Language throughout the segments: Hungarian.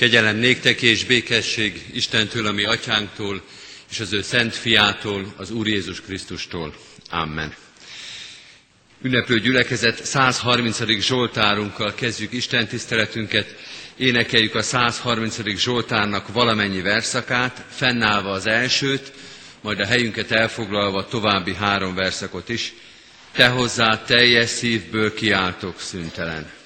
Kegyelem néktek és békesség Istentől, ami atyánktól, és az ő szent fiától, az Úr Jézus Krisztustól. Amen. Ünneplő gyülekezet 130. Zsoltárunkkal kezdjük Isten tiszteletünket, énekeljük a 130. Zsoltárnak valamennyi verszakát, fennállva az elsőt, majd a helyünket elfoglalva további három verszakot is. Te hozzá teljes szívből kiáltok szüntelen.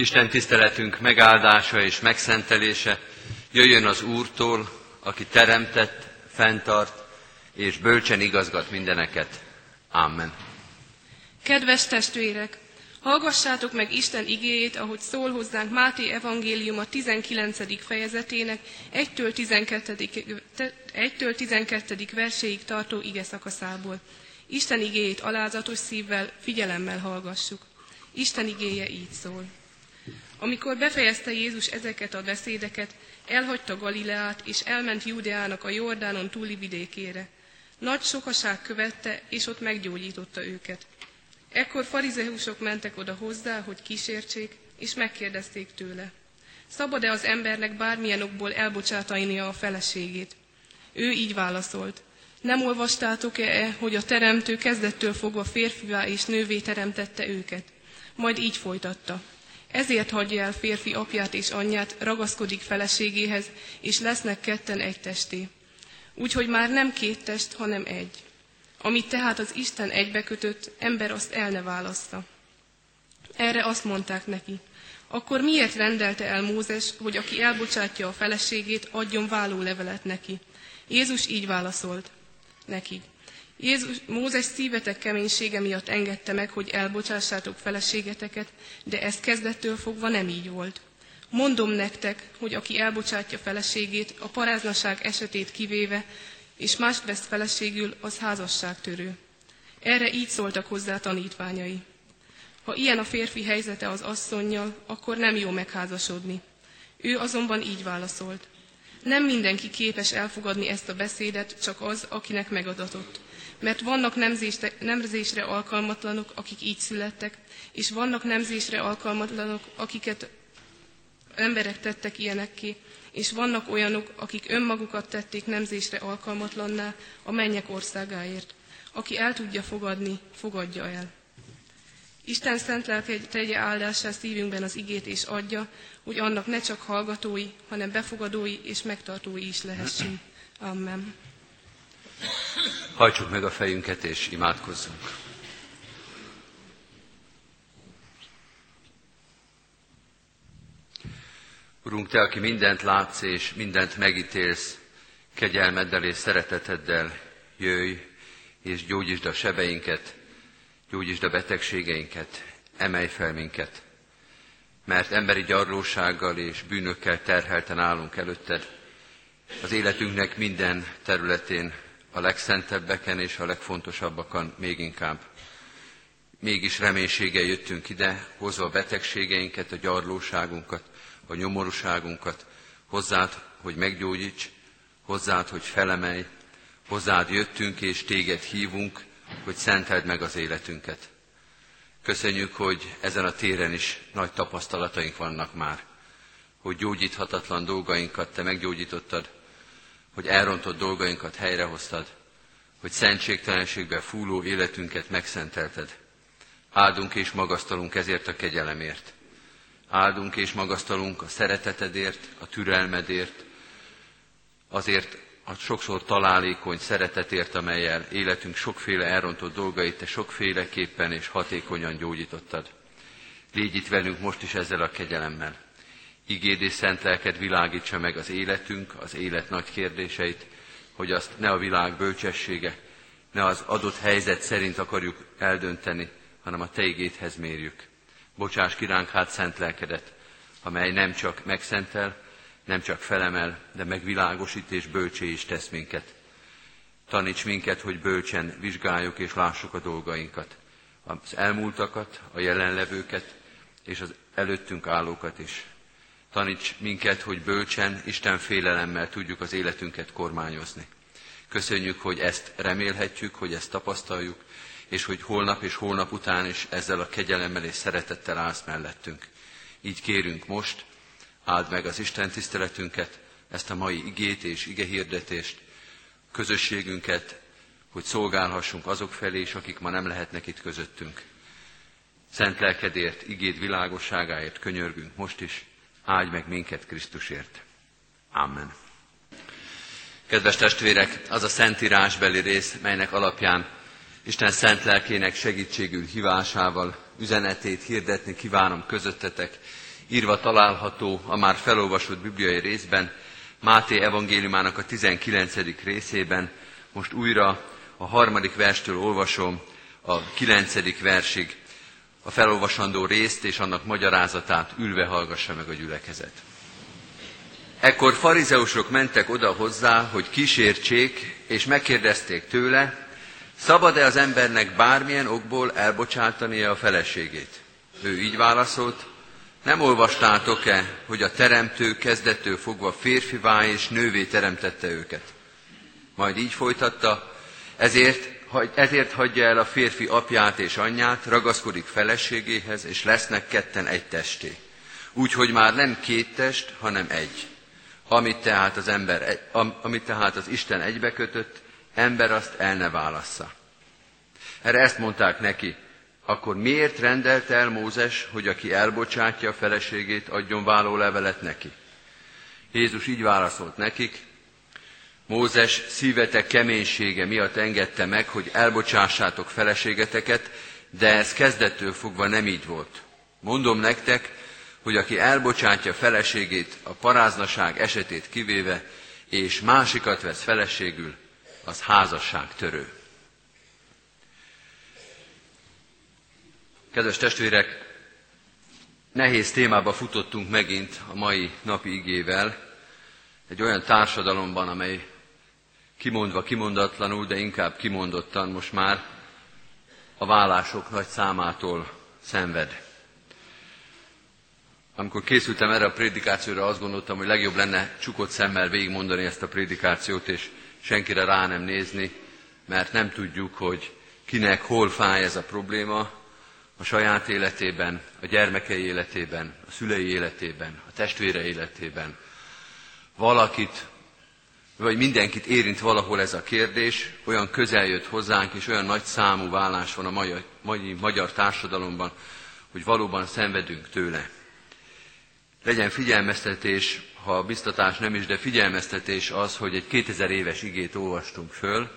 Isten tiszteletünk megáldása és megszentelése jöjjön az Úrtól, aki teremtett, fenntart és bölcsen igazgat mindeneket. Amen. Kedves testvérek, hallgassátok meg Isten igéjét, ahogy szól hozzánk Máté evangélium a 19. fejezetének 1-től 12. 1-től 12. verséig tartó ige szakaszából. Isten igéjét alázatos szívvel, figyelemmel hallgassuk. Isten igéje így szól. Amikor befejezte Jézus ezeket a beszédeket, elhagyta Galileát, és elment Júdeának a Jordánon túli vidékére. Nagy sokaság követte, és ott meggyógyította őket. Ekkor farizeusok mentek oda hozzá, hogy kísértsék, és megkérdezték tőle. Szabad-e az embernek bármilyen okból elbocsátania a feleségét? Ő így válaszolt. Nem olvastátok-e, hogy a teremtő kezdettől fogva férfivá és nővé teremtette őket? Majd így folytatta. Ezért hagyja el férfi apját és anyját, ragaszkodik feleségéhez, és lesznek ketten egy testé. Úgyhogy már nem két test, hanem egy. Amit tehát az Isten egybekötött, ember azt el ne válassza. Erre azt mondták neki, akkor miért rendelte el Mózes, hogy aki elbocsátja a feleségét, adjon vállólevelet neki? Jézus így válaszolt neki. Jézus, Mózes szívetek keménysége miatt engedte meg, hogy elbocsássátok feleségeteket, de ez kezdettől fogva nem így volt. Mondom nektek, hogy aki elbocsátja feleségét, a paráznaság esetét kivéve, és mást vesz feleségül, az házasságtörő. Erre így szóltak hozzá tanítványai. Ha ilyen a férfi helyzete az asszonnyal, akkor nem jó megházasodni. Ő azonban így válaszolt. Nem mindenki képes elfogadni ezt a beszédet, csak az, akinek megadatott. Mert vannak nemzésre alkalmatlanok, akik így születtek, és vannak nemzésre alkalmatlanok, akiket emberek tettek ilyenekké, és vannak olyanok, akik önmagukat tették nemzésre alkalmatlanná a mennyek országáért. Aki el tudja fogadni, fogadja el. Isten szent lelke tegye áldásá szívünkben az igét és adja, hogy annak ne csak hallgatói, hanem befogadói és megtartói is lehessünk. Amen. Hajtsuk meg a fejünket és imádkozzunk. Urunk, Te, aki mindent látsz és mindent megítélsz, kegyelmeddel és szereteteddel jöjj, és gyógyítsd a sebeinket, gyógyítsd a betegségeinket, emelj fel minket. Mert emberi gyarlósággal és bűnökkel terhelten állunk előtted, az életünknek minden területén, a legszentebbeken és a legfontosabbakon még inkább. Mégis reménységgel jöttünk ide, hozva a betegségeinket, a gyarlóságunkat, a nyomorúságunkat, hozzád, hogy meggyógyíts, hozzád, hogy felemelj, hozzád jöttünk és téged hívunk, hogy szenteld meg az életünket. Köszönjük, hogy ezen a téren is nagy tapasztalataink vannak már, hogy gyógyíthatatlan dolgainkat te meggyógyítottad, hogy elrontott dolgainkat helyrehoztad, hogy szentségtelenségbe fúló életünket megszentelted. Áldunk és magasztalunk ezért a kegyelemért. Áldunk és magasztalunk a szeretetedért, a türelmedért, azért a sokszor találékony szeretetért, amelyel életünk sokféle elrontott dolgait te sokféleképpen és hatékonyan gyógyítottad. Légy itt velünk most is ezzel a kegyelemmel. Igéd és szent lelked világítsa meg az életünk, az élet nagy kérdéseit, hogy azt ne a világ bölcsessége, ne az adott helyzet szerint akarjuk eldönteni, hanem a Te igédhez mérjük. Bocsáss kiránk hát szent lelkedet, amely nem csak megszentel, nem csak felemel, de megvilágosít és bölcsé is tesz minket. Taníts minket, hogy bölcsen vizsgáljuk és lássuk a dolgainkat, az elmúltakat, a jelenlevőket és az előttünk állókat is. Taníts minket, hogy bölcsen, Isten félelemmel tudjuk az életünket kormányozni. Köszönjük, hogy ezt remélhetjük, hogy ezt tapasztaljuk, és hogy holnap és holnap után is ezzel a kegyelemmel és szeretettel állsz mellettünk. Így kérünk most, áld meg az Isten tiszteletünket, ezt a mai igét és igehirdetést, közösségünket, hogy szolgálhassunk azok felé is, akik ma nem lehetnek itt közöttünk. Szent lelkedért, igéd világosságáért könyörgünk most is, áldj meg minket Krisztusért. Amen. Kedves testvérek, az a szentírásbeli rész, melynek alapján Isten szent lelkének segítségül hívásával üzenetét hirdetni kívánom közöttetek, írva található a már felolvasott bibliai részben, Máté evangéliumának a 19. részében, most újra a harmadik verstől olvasom a kilencedik versig a felolvasandó részt és annak magyarázatát ülve hallgassa meg a gyülekezet. Ekkor farizeusok mentek oda hozzá, hogy kísértsék, és megkérdezték tőle, szabad-e az embernek bármilyen okból elbocsátania a feleségét? Ő így válaszolt, nem olvastátok-e, hogy a teremtő kezdettől fogva férfivá és nővé teremtette őket? Majd így folytatta, ezért, ezért hagyja el a férfi apját és anyját, ragaszkodik feleségéhez, és lesznek ketten egy testé. Úgyhogy már nem két test, hanem egy. Amit tehát az, ember, amit tehát az Isten egybekötött, ember azt el ne válassza. Erre ezt mondták neki, akkor miért rendelte el Mózes, hogy aki elbocsátja a feleségét, adjon levelet neki? Jézus így válaszolt nekik, Mózes szívetek keménysége miatt engedte meg, hogy elbocsássátok feleségeteket, de ez kezdettől fogva nem így volt. Mondom nektek, hogy aki elbocsátja feleségét a paráznaság esetét kivéve, és másikat vesz feleségül, az házasság törő. Kedves testvérek, nehéz témába futottunk megint a mai napi igével, egy olyan társadalomban, amely kimondva kimondatlanul, de inkább kimondottan most már a vállások nagy számától szenved. Amikor készültem erre a prédikációra, azt gondoltam, hogy legjobb lenne csukott szemmel végigmondani ezt a prédikációt, és senkire rá nem nézni, mert nem tudjuk, hogy kinek hol fáj ez a probléma, a saját életében, a gyermekei életében, a szülei életében, a testvére életében. Valakit, vagy mindenkit érint valahol ez a kérdés, olyan közel jött hozzánk, és olyan nagy számú vállás van a mai magyar társadalomban, hogy valóban szenvedünk tőle. Legyen figyelmeztetés, ha biztatás nem is, de figyelmeztetés az, hogy egy 2000 éves igét olvastunk föl,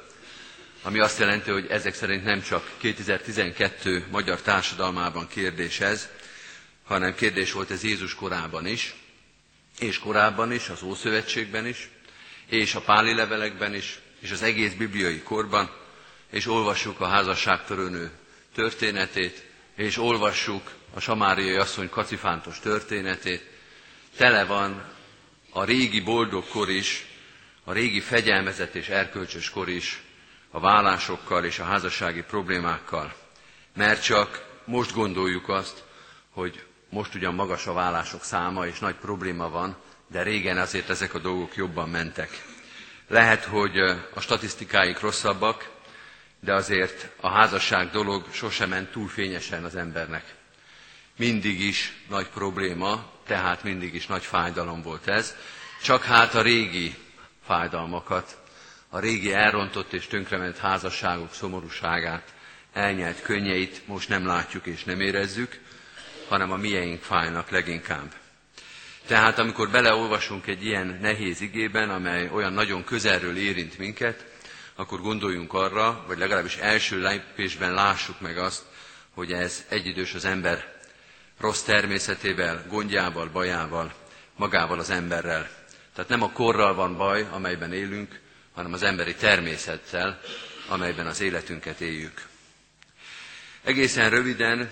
ami azt jelenti, hogy ezek szerint nem csak 2012 magyar társadalmában kérdés ez, hanem kérdés volt ez Jézus korában is, és korábban is, az Ószövetségben is, és a páli levelekben is, és az egész bibliai korban, és olvassuk a házasságtörőnő történetét, és olvassuk a samáriai asszony kacifántos történetét. Tele van a régi boldog kor is, a régi fegyelmezett és erkölcsös kor is a vállásokkal és a házassági problémákkal. Mert csak most gondoljuk azt, hogy most ugyan magas a vállások száma, és nagy probléma van, de régen azért ezek a dolgok jobban mentek. Lehet, hogy a statisztikáik rosszabbak, de azért a házasság dolog sosem ment túl fényesen az embernek. Mindig is nagy probléma, tehát mindig is nagy fájdalom volt ez, csak hát a régi fájdalmakat a régi elrontott és tönkrement házasságok szomorúságát, elnyelt könnyeit most nem látjuk és nem érezzük, hanem a mieink fájnak leginkább. Tehát amikor beleolvasunk egy ilyen nehéz igében, amely olyan nagyon közelről érint minket, akkor gondoljunk arra, vagy legalábbis első lépésben lássuk meg azt, hogy ez egyidős az ember rossz természetével, gondjával, bajával, magával az emberrel. Tehát nem a korral van baj, amelyben élünk, hanem az emberi természettel, amelyben az életünket éljük. Egészen röviden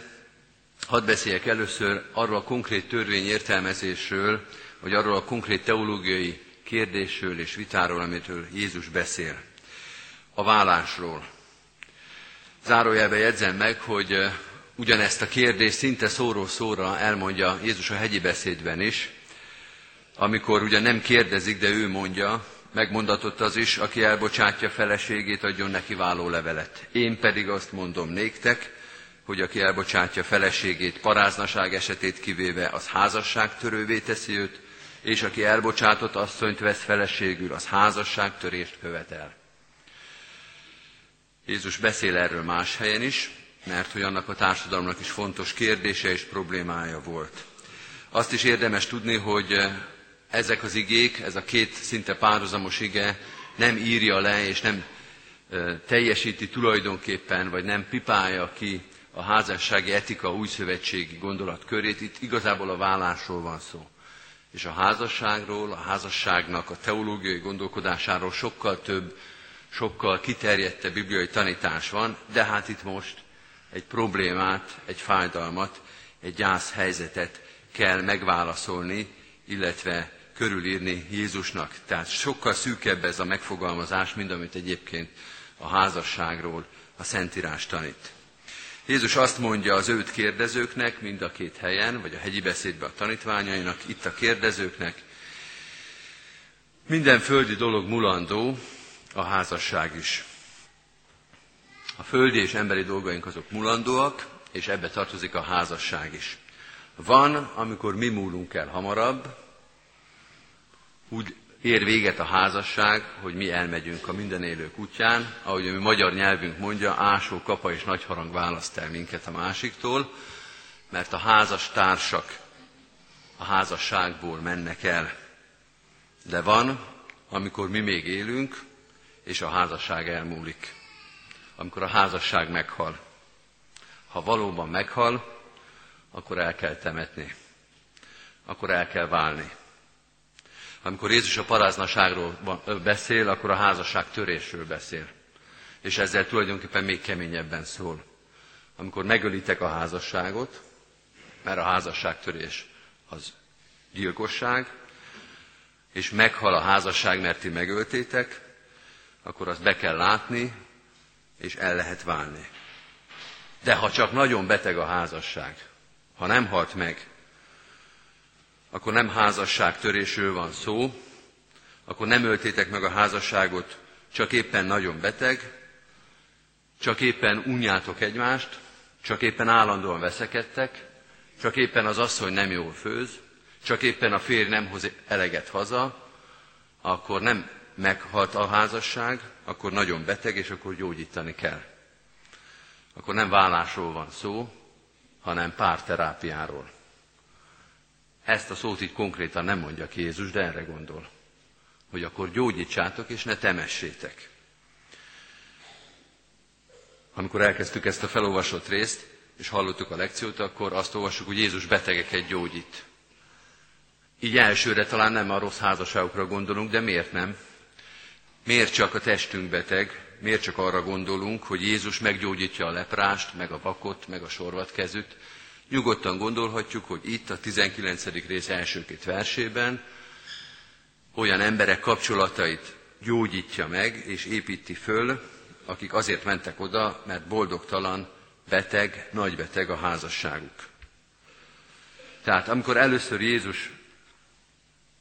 hadd beszéljek először arról a konkrét törvény értelmezésről, vagy arról a konkrét teológiai kérdésről és vitáról, amitől Jézus beszél. A vállásról. Zárójelbe jegyzem meg, hogy ugyanezt a kérdést szinte szóról szóra elmondja Jézus a hegyi beszédben is, amikor ugyan nem kérdezik, de ő mondja, megmondatott az is, aki elbocsátja feleségét, adjon neki váló levelet. Én pedig azt mondom néktek, hogy aki elbocsátja feleségét paráznaság esetét kivéve, az házasságtörővé teszi őt, és aki elbocsátott asszonyt vesz feleségül, az házasságtörést követel. Jézus beszél erről más helyen is, mert hogy annak a társadalomnak is fontos kérdése és problémája volt. Azt is érdemes tudni, hogy ezek az igék, ez a két szinte párhuzamos ige nem írja le és nem teljesíti tulajdonképpen, vagy nem pipálja ki a házassági etika új szövetségi gondolat körét, itt igazából a vállásról van szó. És a házasságról, a házasságnak a teológiai gondolkodásáról sokkal több, sokkal kiterjedtebb bibliai tanítás van, de hát itt most egy problémát, egy fájdalmat, egy gyász helyzetet kell megválaszolni, illetve körülírni Jézusnak. Tehát sokkal szűkebb ez a megfogalmazás, mint amit egyébként a házasságról a Szentírás tanít. Jézus azt mondja az őt kérdezőknek, mind a két helyen, vagy a hegyi beszédben a tanítványainak, itt a kérdezőknek, minden földi dolog mulandó, a házasság is. A földi és emberi dolgaink azok mulandóak, és ebbe tartozik a házasság is. Van, amikor mi múlunk el hamarabb, úgy ér véget a házasság, hogy mi elmegyünk a minden élők útján, ahogy a mi magyar nyelvünk mondja, ásó, kapa és nagy harang választ el minket a másiktól, mert a házas társak a házasságból mennek el. De van, amikor mi még élünk, és a házasság elmúlik. Amikor a házasság meghal. Ha valóban meghal, akkor el kell temetni. Akkor el kell válni. Amikor Jézus a paráznaságról beszél, akkor a házasság törésről beszél. És ezzel tulajdonképpen még keményebben szól. Amikor megölitek a házasságot, mert a házasságtörés az gyilkosság, és meghal a házasság, mert ti megöltétek, akkor azt be kell látni, és el lehet válni. De ha csak nagyon beteg a házasság, ha nem halt meg, akkor nem házasság törésről van szó, akkor nem öltétek meg a házasságot, csak éppen nagyon beteg, csak éppen unjátok egymást, csak éppen állandóan veszekedtek, csak éppen az asszony nem jól főz, csak éppen a férj nem hoz eleget haza, akkor nem meghalt a házasság, akkor nagyon beteg, és akkor gyógyítani kell. Akkor nem vállásról van szó, hanem párterápiáról. Ezt a szót így konkrétan nem mondja ki Jézus, de erre gondol. Hogy akkor gyógyítsátok, és ne temessétek. Amikor elkezdtük ezt a felolvasott részt, és hallottuk a lekciót, akkor azt olvassuk, hogy Jézus betegeket gyógyít. Így elsőre talán nem a rossz házasságokra gondolunk, de miért nem? Miért csak a testünk beteg? Miért csak arra gondolunk, hogy Jézus meggyógyítja a leprást, meg a vakot, meg a sorvatkezűt, Nyugodtan gondolhatjuk, hogy itt a 19. rész első két versében olyan emberek kapcsolatait gyógyítja meg és építi föl, akik azért mentek oda, mert boldogtalan, beteg, nagybeteg a házasságuk. Tehát amikor először Jézus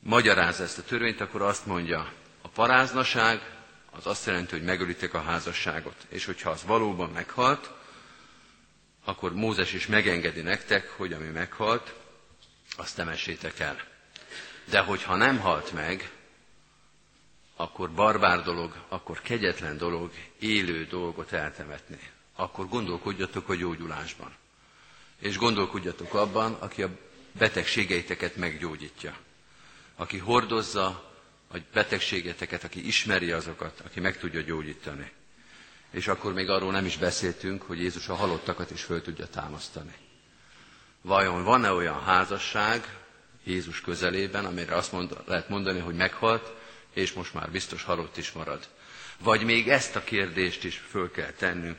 magyaráz ezt a törvényt, akkor azt mondja, a paráznaság az azt jelenti, hogy megölitek a házasságot. És hogyha az valóban meghalt, akkor Mózes is megengedi nektek, hogy ami meghalt, azt temessétek el. De hogyha nem halt meg, akkor barbár dolog, akkor kegyetlen dolog élő dolgot eltemetni. Akkor gondolkodjatok a gyógyulásban. És gondolkodjatok abban, aki a betegségeiteket meggyógyítja. Aki hordozza a betegségeteket, aki ismeri azokat, aki meg tudja gyógyítani. És akkor még arról nem is beszéltünk, hogy Jézus a halottakat is föl tudja támasztani. Vajon van-e olyan házasság Jézus közelében, amire azt mond, lehet mondani, hogy meghalt, és most már biztos halott is marad? Vagy még ezt a kérdést is föl kell tennünk,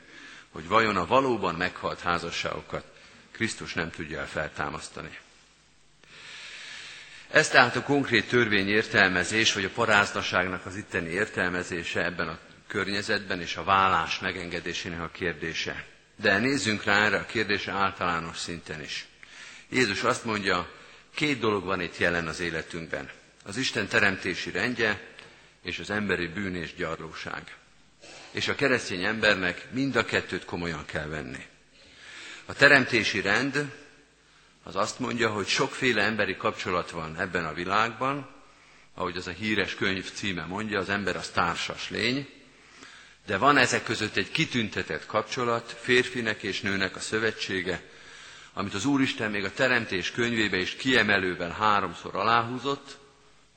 hogy vajon a valóban meghalt házasságokat Krisztus nem tudja el feltámasztani. Ez tehát a konkrét törvény értelmezés, vagy a paráznaságnak az itteni értelmezése ebben a környezetben és a vállás megengedésének a kérdése. De nézzünk rá erre a kérdésre általános szinten is. Jézus azt mondja, két dolog van itt jelen az életünkben. Az Isten teremtési rendje és az emberi bűn és gyarlóság. És a keresztény embernek mind a kettőt komolyan kell venni. A teremtési rend az azt mondja, hogy sokféle emberi kapcsolat van ebben a világban, ahogy az a híres könyv címe mondja, az ember az társas lény, de van ezek között egy kitüntetett kapcsolat, férfinek és nőnek a szövetsége, amit az Úristen még a Teremtés könyvébe is kiemelővel háromszor aláhúzott,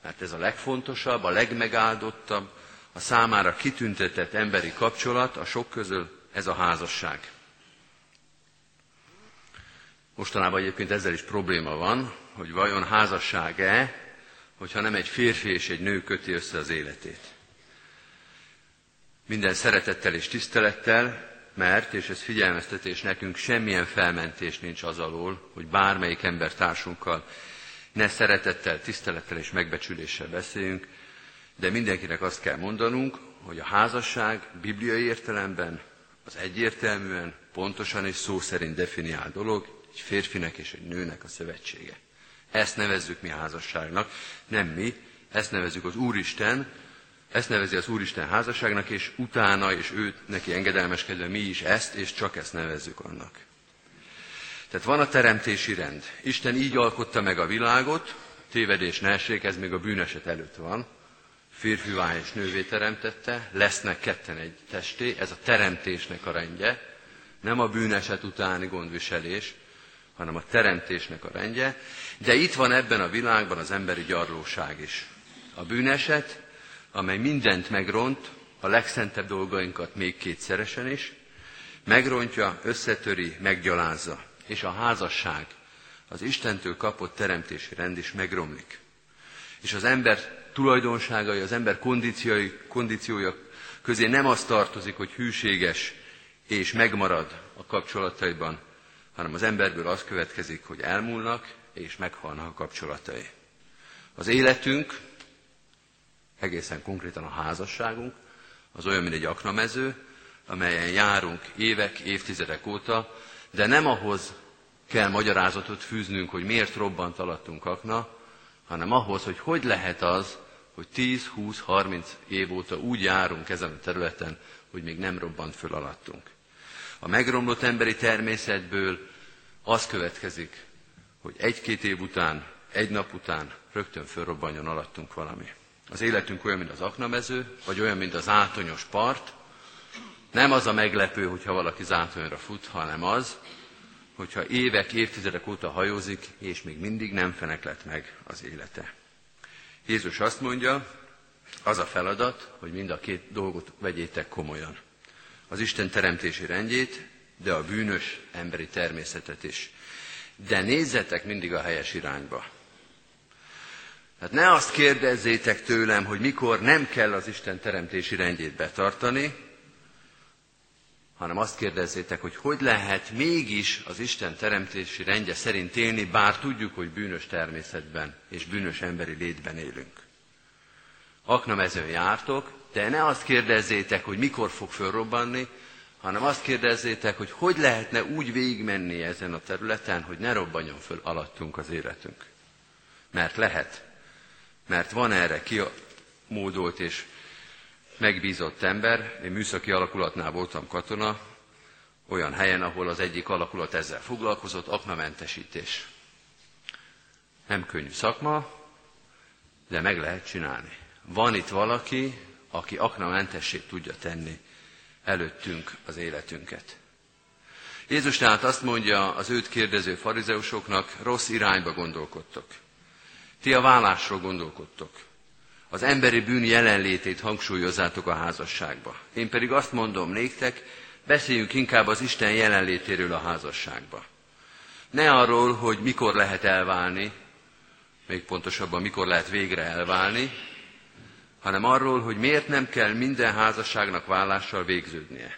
mert ez a legfontosabb, a legmegáldottabb, a számára kitüntetett emberi kapcsolat, a sok közül ez a házasság. Mostanában egyébként ezzel is probléma van, hogy vajon házasság-e, hogyha nem egy férfi és egy nő köti össze az életét. Minden szeretettel és tisztelettel, mert, és ez figyelmeztetés nekünk, semmilyen felmentés nincs az alól, hogy bármelyik ember társunkkal ne szeretettel, tisztelettel és megbecsüléssel beszéljünk, de mindenkinek azt kell mondanunk, hogy a házasság bibliai értelemben az egyértelműen, pontosan és szó szerint definiál dolog, egy férfinek és egy nőnek a szövetsége. Ezt nevezzük mi házasságnak, nem mi, ezt nevezzük az Úristen, ezt nevezi az Úristen házasságnak, és utána, és őt neki engedelmeskedve mi is ezt, és csak ezt nevezzük annak. Tehát van a teremtési rend. Isten így alkotta meg a világot, tévedés ne essék, ez még a bűneset előtt van. Férfivá és nővé teremtette, lesznek ketten egy testé, ez a teremtésnek a rendje, nem a bűneset utáni gondviselés, hanem a teremtésnek a rendje, de itt van ebben a világban az emberi gyarlóság is. A bűneset, amely mindent megront, a legszentebb dolgainkat még kétszeresen is, megrontja, összetöri, meggyalázza, és a házasság, az Istentől kapott teremtési rend is megromlik. És az ember tulajdonságai, az ember kondíciói, kondíciója közé nem az tartozik, hogy hűséges és megmarad a kapcsolataiban, hanem az emberből az következik, hogy elmúlnak és meghalnak a kapcsolatai. Az életünk, egészen konkrétan a házasságunk, az olyan, mint egy aknamező, amelyen járunk évek, évtizedek óta, de nem ahhoz kell magyarázatot fűznünk, hogy miért robbant alattunk akna, hanem ahhoz, hogy hogy lehet az, hogy 10, 20, 30 év óta úgy járunk ezen a területen, hogy még nem robbant föl alattunk. A megromlott emberi természetből az következik, hogy egy-két év után, egy nap után rögtön fölrobbanjon alattunk valami. Az életünk olyan, mint az aknamező, vagy olyan, mint az átonyos part. Nem az a meglepő, hogyha valaki zátonyra fut, hanem az, hogyha évek, évtizedek óta hajózik, és még mindig nem feneklett meg az élete. Jézus azt mondja, az a feladat, hogy mind a két dolgot vegyétek komolyan. Az Isten teremtési rendjét, de a bűnös emberi természetet is. De nézzetek mindig a helyes irányba. Hát ne azt kérdezzétek tőlem, hogy mikor nem kell az Isten teremtési rendjét betartani, hanem azt kérdezzétek, hogy hogy lehet mégis az Isten teremtési rendje szerint élni, bár tudjuk, hogy bűnös természetben és bűnös emberi létben élünk. Aknamezőn jártok, de ne azt kérdezzétek, hogy mikor fog fölrobbanni, hanem azt kérdezzétek, hogy hogy lehetne úgy végigmenni ezen a területen, hogy ne robbanjon föl alattunk az életünk. Mert lehet. Mert van erre kimódolt és megbízott ember, én műszaki alakulatnál voltam katona, olyan helyen, ahol az egyik alakulat ezzel foglalkozott, aknamentesítés. Nem könnyű szakma, de meg lehet csinálni. Van itt valaki, aki aknamentessé tudja tenni előttünk az életünket. Jézus tehát azt mondja az őt kérdező farizeusoknak, rossz irányba gondolkodtok. Ti a vállásról gondolkodtok az emberi bűn jelenlétét hangsúlyozzátok a házasságba. Én pedig azt mondom néktek, beszéljünk inkább az Isten jelenlétéről a házasságba. Ne arról, hogy mikor lehet elválni, még pontosabban mikor lehet végre elválni, hanem arról, hogy miért nem kell minden házasságnak vállással végződnie.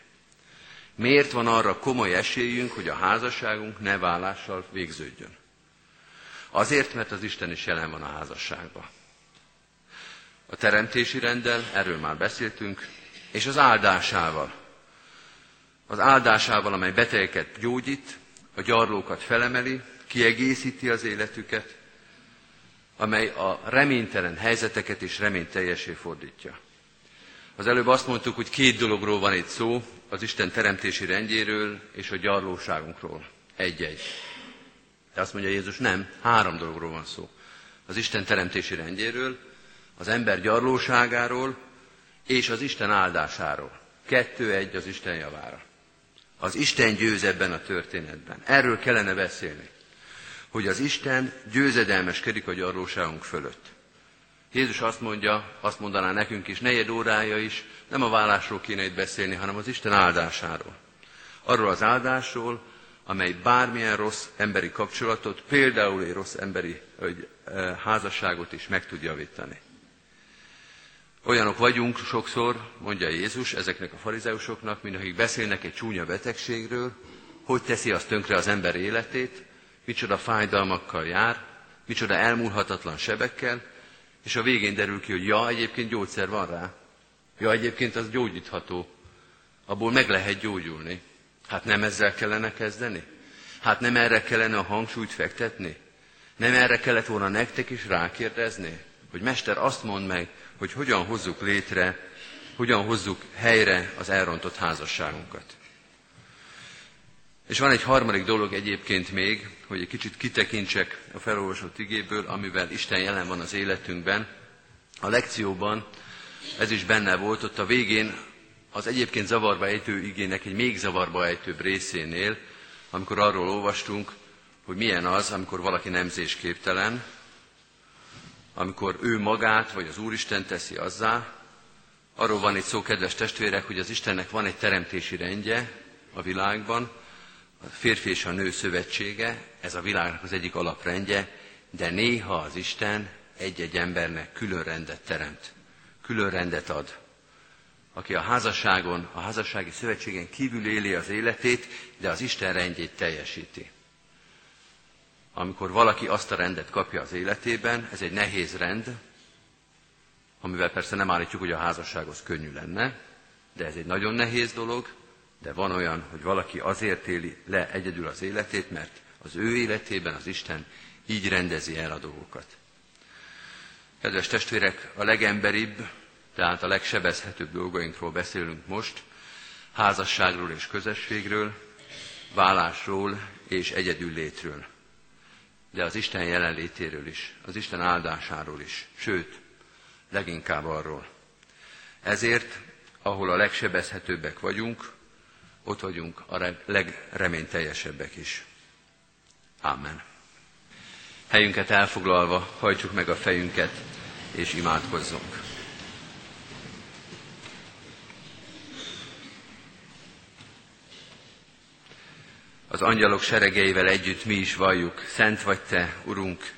Miért van arra komoly esélyünk, hogy a házasságunk ne vállással végződjön? Azért, mert az Isten is jelen van a házasságban a teremtési rendel, erről már beszéltünk, és az áldásával. Az áldásával, amely betegeket gyógyít, a gyarlókat felemeli, kiegészíti az életüket, amely a reménytelen helyzeteket is reményteljesé fordítja. Az előbb azt mondtuk, hogy két dologról van itt szó, az Isten teremtési rendjéről és a gyarlóságunkról. Egy-egy. De azt mondja Jézus, nem, három dologról van szó. Az Isten teremtési rendjéről, az ember gyarlóságáról és az Isten áldásáról. Kettő-egy az Isten javára. Az Isten győz ebben a történetben. Erről kellene beszélni. Hogy az Isten győzedelmeskedik a gyarlóságunk fölött. Jézus azt mondja, azt mondaná nekünk is, negyed órája is, nem a vállásról kéne itt beszélni, hanem az Isten áldásáról. Arról az áldásról, amely bármilyen rossz emberi kapcsolatot, például egy rossz emberi e, házasságot is meg tud javítani. Olyanok vagyunk sokszor, mondja Jézus ezeknek a farizeusoknak, mint akik beszélnek egy csúnya betegségről, hogy teszi azt tönkre az ember életét, micsoda fájdalmakkal jár, micsoda elmúlhatatlan sebekkel, és a végén derül ki, hogy ja, egyébként gyógyszer van rá. Ja, egyébként az gyógyítható. Abból meg lehet gyógyulni. Hát nem ezzel kellene kezdeni? Hát nem erre kellene a hangsúlyt fektetni? Nem erre kellett volna nektek is rákérdezni? Hogy Mester azt mond meg, hogy hogyan hozzuk létre, hogyan hozzuk helyre az elrontott házasságunkat. És van egy harmadik dolog egyébként még, hogy egy kicsit kitekintsek a felolvasott igéből, amivel Isten jelen van az életünkben. A lekcióban ez is benne volt, ott a végén az egyébként zavarba ejtő igének egy még zavarba ejtőbb részénél, amikor arról olvastunk, hogy milyen az, amikor valaki nemzésképtelen, amikor ő magát vagy az Úristen teszi azzá. Arról van itt szó, kedves testvérek, hogy az Istennek van egy teremtési rendje a világban, a férfi és a nő szövetsége, ez a világnak az egyik alaprendje, de néha az Isten egy-egy embernek külön rendet teremt, külön rendet ad. Aki a házasságon, a házassági szövetségen kívül éli az életét, de az Isten rendjét teljesíti. Amikor valaki azt a rendet kapja az életében, ez egy nehéz rend, amivel persze nem állítjuk, hogy a házassághoz könnyű lenne, de ez egy nagyon nehéz dolog, de van olyan, hogy valaki azért éli le egyedül az életét, mert az ő életében az Isten így rendezi el a dolgokat. Kedves testvérek, a legemberibb, tehát a legsebezhetőbb dolgainkról beszélünk most, házasságról és közösségről, vállásról és egyedüllétről. De az Isten jelenlétéről is, az Isten áldásáról is, sőt, leginkább arról. Ezért, ahol a legsebezhetőbbek vagyunk, ott vagyunk a legreményteljesebbek is. Amen. Helyünket elfoglalva hajtsuk meg a fejünket, és imádkozzunk. Az angyalok seregeivel együtt mi is valljuk, szent vagy te, Urunk,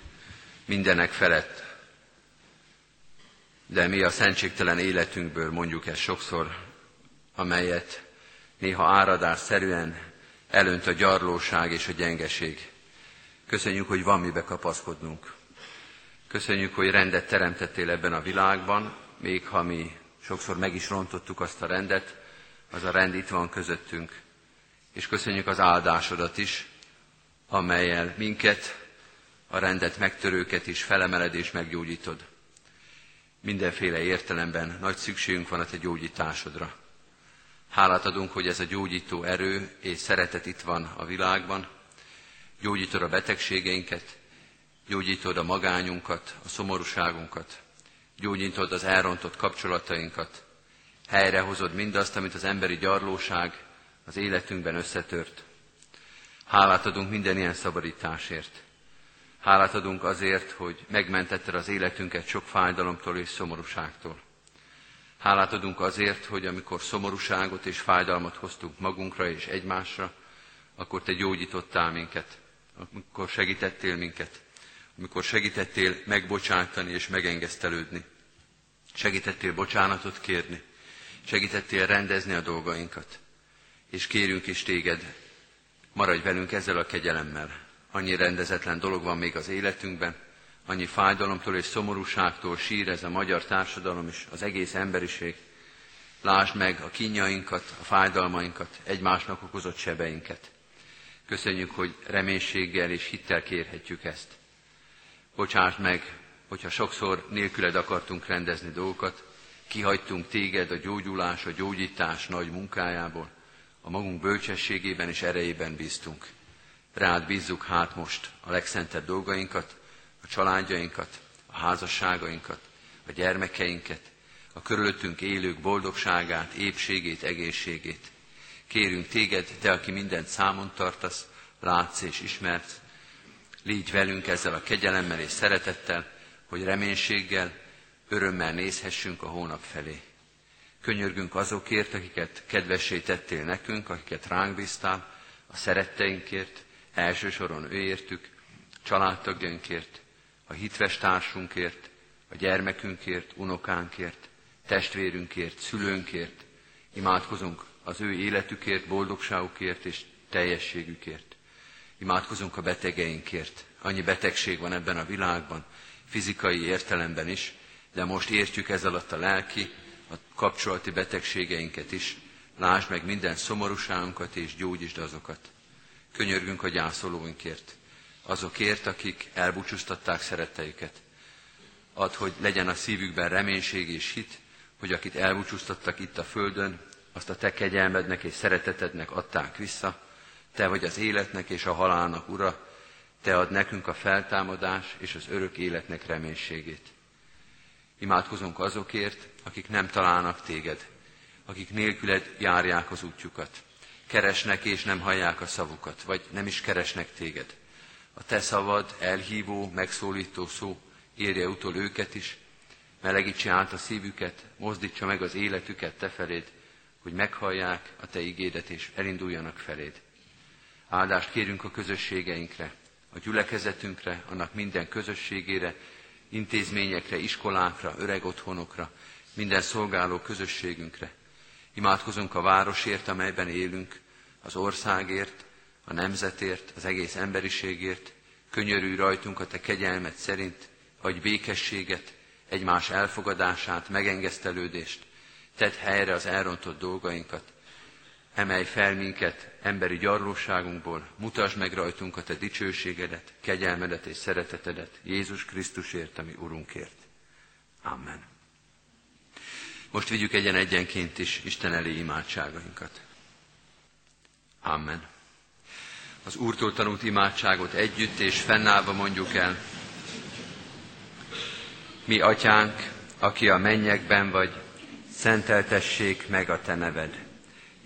mindenek felett. De mi a szentségtelen életünkből mondjuk ezt sokszor, amelyet néha áradás szerűen elönt a gyarlóság és a gyengeség. Köszönjük, hogy van mibe kapaszkodnunk. Köszönjük, hogy rendet teremtettél ebben a világban, még ha mi sokszor meg is rontottuk azt a rendet, az a rend itt van közöttünk. És köszönjük az áldásodat is, amelyel minket, a rendet megtörőket is felemeled és meggyógyítod. Mindenféle értelemben nagy szükségünk van a te gyógyításodra. Hálát adunk, hogy ez a gyógyító erő és szeretet itt van a világban. Gyógyítod a betegségeinket, gyógyítod a magányunkat, a szomorúságunkat, gyógyítod az elrontott kapcsolatainkat, helyrehozod mindazt, amit az emberi gyarlóság az életünkben összetört. Hálát adunk minden ilyen szabadításért. Hálát adunk azért, hogy megmentetted az életünket sok fájdalomtól és szomorúságtól. Hálát adunk azért, hogy amikor szomorúságot és fájdalmat hoztunk magunkra és egymásra, akkor Te gyógyítottál minket, amikor segítettél minket, amikor segítettél megbocsátani és megengesztelődni. Segítettél bocsánatot kérni, segítettél rendezni a dolgainkat, és kérünk is téged, maradj velünk ezzel a kegyelemmel. Annyi rendezetlen dolog van még az életünkben, annyi fájdalomtól és szomorúságtól sír ez a magyar társadalom és az egész emberiség. Lásd meg a kínjainkat, a fájdalmainkat, egymásnak okozott sebeinket. Köszönjük, hogy reménységgel és hittel kérhetjük ezt. Bocsáss meg, hogyha sokszor nélküled akartunk rendezni dolgokat, kihagytunk téged a gyógyulás, a gyógyítás nagy munkájából, a magunk bölcsességében és erejében bíztunk. Rád bízzuk hát most a legszentebb dolgainkat, a családjainkat, a házasságainkat, a gyermekeinket, a körülöttünk élők boldogságát, épségét, egészségét. Kérünk téged, te, aki mindent számon tartasz, látsz és ismersz, légy velünk ezzel a kegyelemmel és szeretettel, hogy reménységgel, örömmel nézhessünk a hónap felé. Könyörgünk azokért, akiket kedvessé tettél nekünk, akiket ránk bíztál, a szeretteinkért, elsősoron őértük, családtagjainkért, a hitves társunkért, a gyermekünkért, unokánkért, testvérünkért, szülőnkért, imádkozunk az ő életükért, boldogságukért és teljességükért. Imádkozunk a betegeinkért. Annyi betegség van ebben a világban, fizikai értelemben is, de most értjük ez alatt a lelki, a kapcsolati betegségeinket is. Lásd meg minden szomorúságunkat és gyógyítsd azokat. Könyörgünk a gyászolóinkért, azokért, akik elbúcsúztatták szeretteiket. Add, hogy legyen a szívükben reménység és hit, hogy akit elbúcsúztattak itt a földön, azt a te kegyelmednek és szeretetednek adták vissza, te vagy az életnek és a halálnak ura, te ad nekünk a feltámadás és az örök életnek reménységét. Imádkozunk azokért, akik nem találnak téged, akik nélküled járják az útjukat. Keresnek és nem hallják a szavukat, vagy nem is keresnek téged. A te szavad, elhívó, megszólító szó érje utol őket is, melegítse át a szívüket, mozdítsa meg az életüket te feléd, hogy meghallják a te igédet és elinduljanak feléd. Áldást kérünk a közösségeinkre, a gyülekezetünkre, annak minden közösségére, intézményekre, iskolákra, öreg otthonokra, minden szolgáló közösségünkre. Imádkozunk a városért, amelyben élünk, az országért, a nemzetért, az egész emberiségért. Könyörülj rajtunk a te kegyelmet szerint, adj békességet, egymás elfogadását, megengesztelődést, tedd helyre az elrontott dolgainkat, emelj fel minket emberi gyarlóságunkból, mutasd meg rajtunk a Te dicsőségedet, kegyelmedet és szeretetedet Jézus Krisztusért, ami Urunkért. Amen. Most vigyük egyen egyenként is Isten elé imádságainkat. Amen. Az Úrtól tanult imádságot együtt és fennállva mondjuk el. Mi, Atyánk, aki a mennyekben vagy, szenteltessék meg a Te neved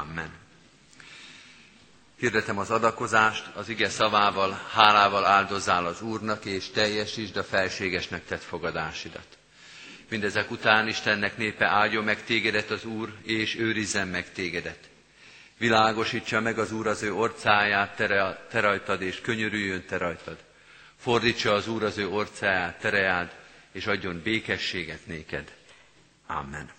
Amen. Hirdetem az adakozást, az ige szavával, hálával áldozzál az Úrnak, és teljesítsd a felségesnek tett fogadásidat. Mindezek után Istennek népe áldjon meg tégedet az Úr, és őrizzen meg tégedet. Világosítsa meg az Úr az ő orcáját te, te rajtad, és könyörüljön te rajtad. Fordítsa az Úr az ő orcáját, tereád, és adjon békességet néked. Amen.